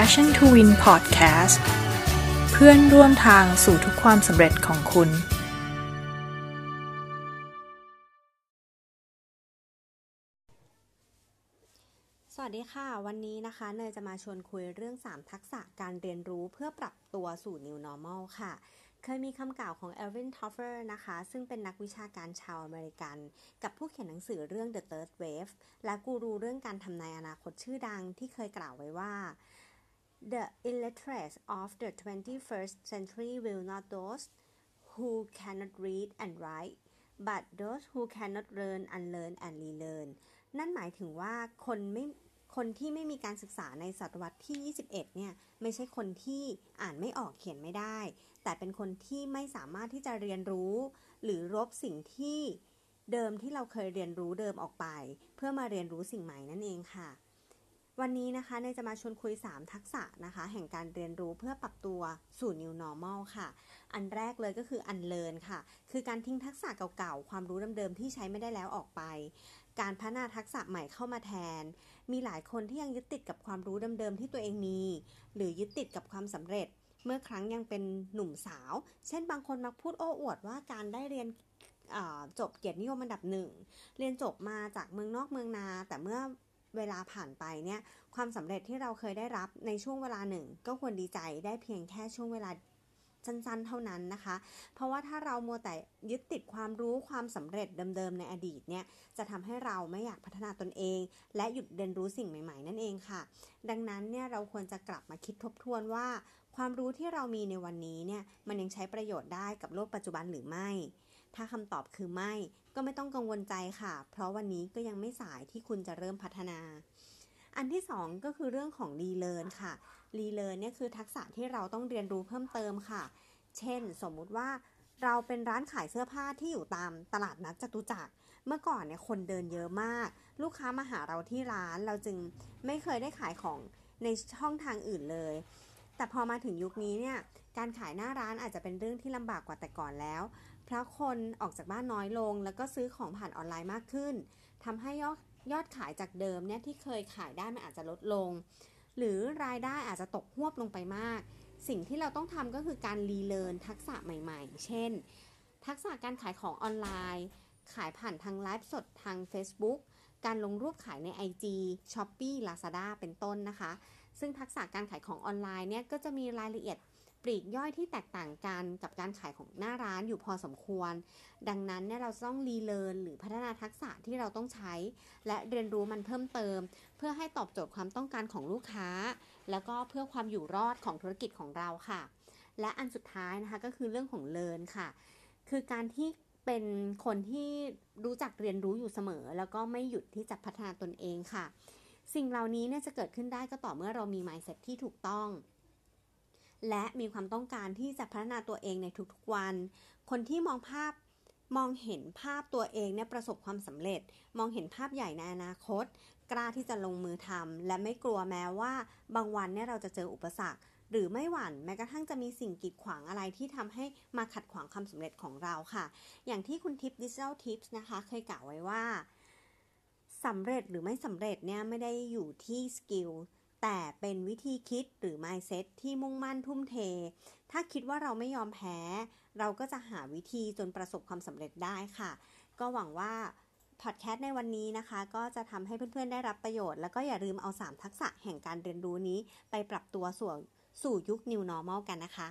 Passion to Win Podcast เพื่อนร่วมทางสู่ทุกความสำเร็จของคุณ สวัสดีค่ะ วันนี้นะคะเนยจะมาชวนคุยเรื่อง 3 ทักษะการเรียนรู้เพื่อปรับตัวสู่ New Normal ค่ะเคยมีคำกล่าวของอัลวินทอฟเฟลอร์นะคะ ซึ่งเป็นนักวิชาการชาวอเมริกัน กับผู้เขียนหนังสือเรื่อง The Third Wave และกูรูเรื่องการทำนายอนาคตชื่อดังที่เคยกล่าวไว้ว่า The illiterate of the 21st century will not those who cannot read and write but those who cannot learn unlearn and relearn นั่นหมายถึงว่าคนไม่คนที่ไม่มีการศึกษาในศตวรรษที่ 21 เนี่ย ไม่ใช่คนที่อ่านไม่ออกเขียนไม่ได้ แต่เป็นคนที่ไม่สามารถที่จะเรียนรู้ หรือลบสิ่งที่เดิมที่เราเคยเรียนรู้เดิมออกไป เพื่อมาเรียนรู้สิ่งใหม่นั่นเองค่ะ วันนี้นะคะเนจะมาชวนคุย 3 ทักษะนะคะ แห่งการเรียนรู้เพื่อปรับตัวสู่ New Normal ค่ะ อันแรกเลยก็คือ unlearn ค่ะ คือการทิ้งทักษะเก่าๆ ความรู้เดิมๆ ที่ใช้ไม่ได้แล้วออกไป การพัฒนาทักษะใหม่เข้ามาแทน มีหลายคนที่ยังยึดติดกับความรู้เดิมๆ ที่ตัวเองมี หรือยึดติดกับความสำเร็จ เมื่อครั้งยังเป็นหนุ่มสาว เช่นบางคนมักพูดโอ้อวดว่าการได้เรียนจบเกียรตินิยมอันดับหนึ่ง เรียนจบมาจากเมืองนอกเมืองนา แต่เมื่อ เวลาผ่านไปเนี่ยความสำเร็จที่เราเคยได้รับในช่วงเวลาหนึ่ง ก็ควรดีใจได้เพียงแค่ช่วงเวลาสั้นๆ เท่านั้นนะคะ เพราะว่าถ้าเรามัวแต่ยึดติดความรู้ความสำเร็จเดิมๆ ในอดีตเนี่ย จะทำให้เราไม่อยากพัฒนาตนเอง และหยุดเรียนรู้สิ่งใหม่ๆ นั่นเองค่ะ ดังนั้นเนี่ยเราควรจะกลับมาคิดทบทวนว่า ความรู้ที่เรามีในวันนี้เนี่ย มันยังใช้ประโยชน์ได้กับโลกปัจจุบันหรือไม่ ถ้าคำตอบคือไม่ ก็ไม่ต้องกังวลใจค่ะ เพราะวันนี้ก็ยังไม่สายที่คุณจะเริ่มพัฒนา อันที่ 2 ก็คือเรื่องของ relearn ค่ะ relearn เนี่ยคือทักษะที่เราต้องเรียนรู้เพิ่มเติมค่ะ เช่น สมมุติว่าเราเป็นร้านขายเสื้อผ้าที่อยู่ตามตลาดนัดจตุจักร เมื่อก่อนเนี่ยคนเดินเยอะมาก ลูกค้ามาหาเราที่ร้าน เราจึงไม่เคยได้ขายของในช่องทางอื่นเลย แต่พอมาถึงยุคนี้เนี่ยการขายหน้าร้านอาจจะเป็นเรื่องที่ลำบากกว่าแต่ก่อนแล้ว เพราะคนออกจากบ้านน้อยลง แล้วก็ซื้อของผ่านออนไลน์มากขึ้นทำให้ยอดยอดขายจากเดิมเนี่ยที่เคยขายได้มันอาจจะลดลง หรือรายได้อาจจะตกฮวบลงไปมาก สิ่งที่เราต้องทำก็คือการ relearn ทักษะใหม่ๆ เช่น ทักษะการขายของออนไลน์ ขายผ่านทางไลฟ์สดทาง Facebook การลงรูปขายใน IG Shopee Lazada เป็นต้นนะคะ ซึ่งทักษะการขายของออนไลน์เนี่ยก็จะมีรายละเอียดปลีกย่อยที่แตกต่างกันกับการขายของหน้าร้านอยู่พอสมควร ดังนั้นเนี่ยเราต้องรีเลิร์นหรือพัฒนาทักษะที่เราต้องใช้ และเรียนรู้มันเพิ่มเติม เพื่อให้ตอบโจทย์ความต้องการของลูกค้า แล้วก็เพื่อความอยู่รอดของธุรกิจของเราค่ะ และอันสุดท้ายนะคะก็คือเรื่องของเลิร์นค่ะ คือการที่เป็นคนที่รู้จักเรียนรู้อยู่เสมอ แล้วก็ไม่หยุดที่จะพัฒนาตนเองค่ะ สิ่งเหล่านี้เนี่ยจะเกิดขึ้นได้ก็ต่อเมื่อเรามี mindset ที่ถูกต้อง และมีความต้องการที่จะพัฒนาตัวเองในทุกๆวัน คนที่มองภาพมองเห็นภาพตัวเองเนี่ยประสบความสำเร็จ มองเห็นภาพใหญ่ในอนาคต กล้าที่จะลงมือทำและไม่กลัวแม้ว่า บางวันเนี่ยเราจะเจออุปสรรค หรือไม่หวั่นแม้กระทั่งจะมีสิ่งกีดขวางอะไรที่ทำให้มาขัดขวางความสำเร็จของเราค่ะ อย่างที่คุณทิป Digital Tips นะคะ เคยกล่าวไว้ว่า สำเร็จหรือไม่สำเร็จเนี่ยไม่ได้อยู่ที่ skill แต่เป็นวิธีคิดหรือ mindset ที่มุ่งมั่นทุ่มเท ถ้าคิดว่าเราไม่ยอมแพ้ เราก็จะหาวิธีจนประสบความสำเร็จได้ค่ะ ก็หวังว่าพอดแคสต์ในวันนี้นะคะ ก็จะทำให้เพื่อนๆได้รับประโยชน์ แล้วก็อย่าลืมเอา 3 ทักษะแห่งการเรียนรู้นี้ไปปรับตัวสู่สู่ยุค New Normal กันนะคะ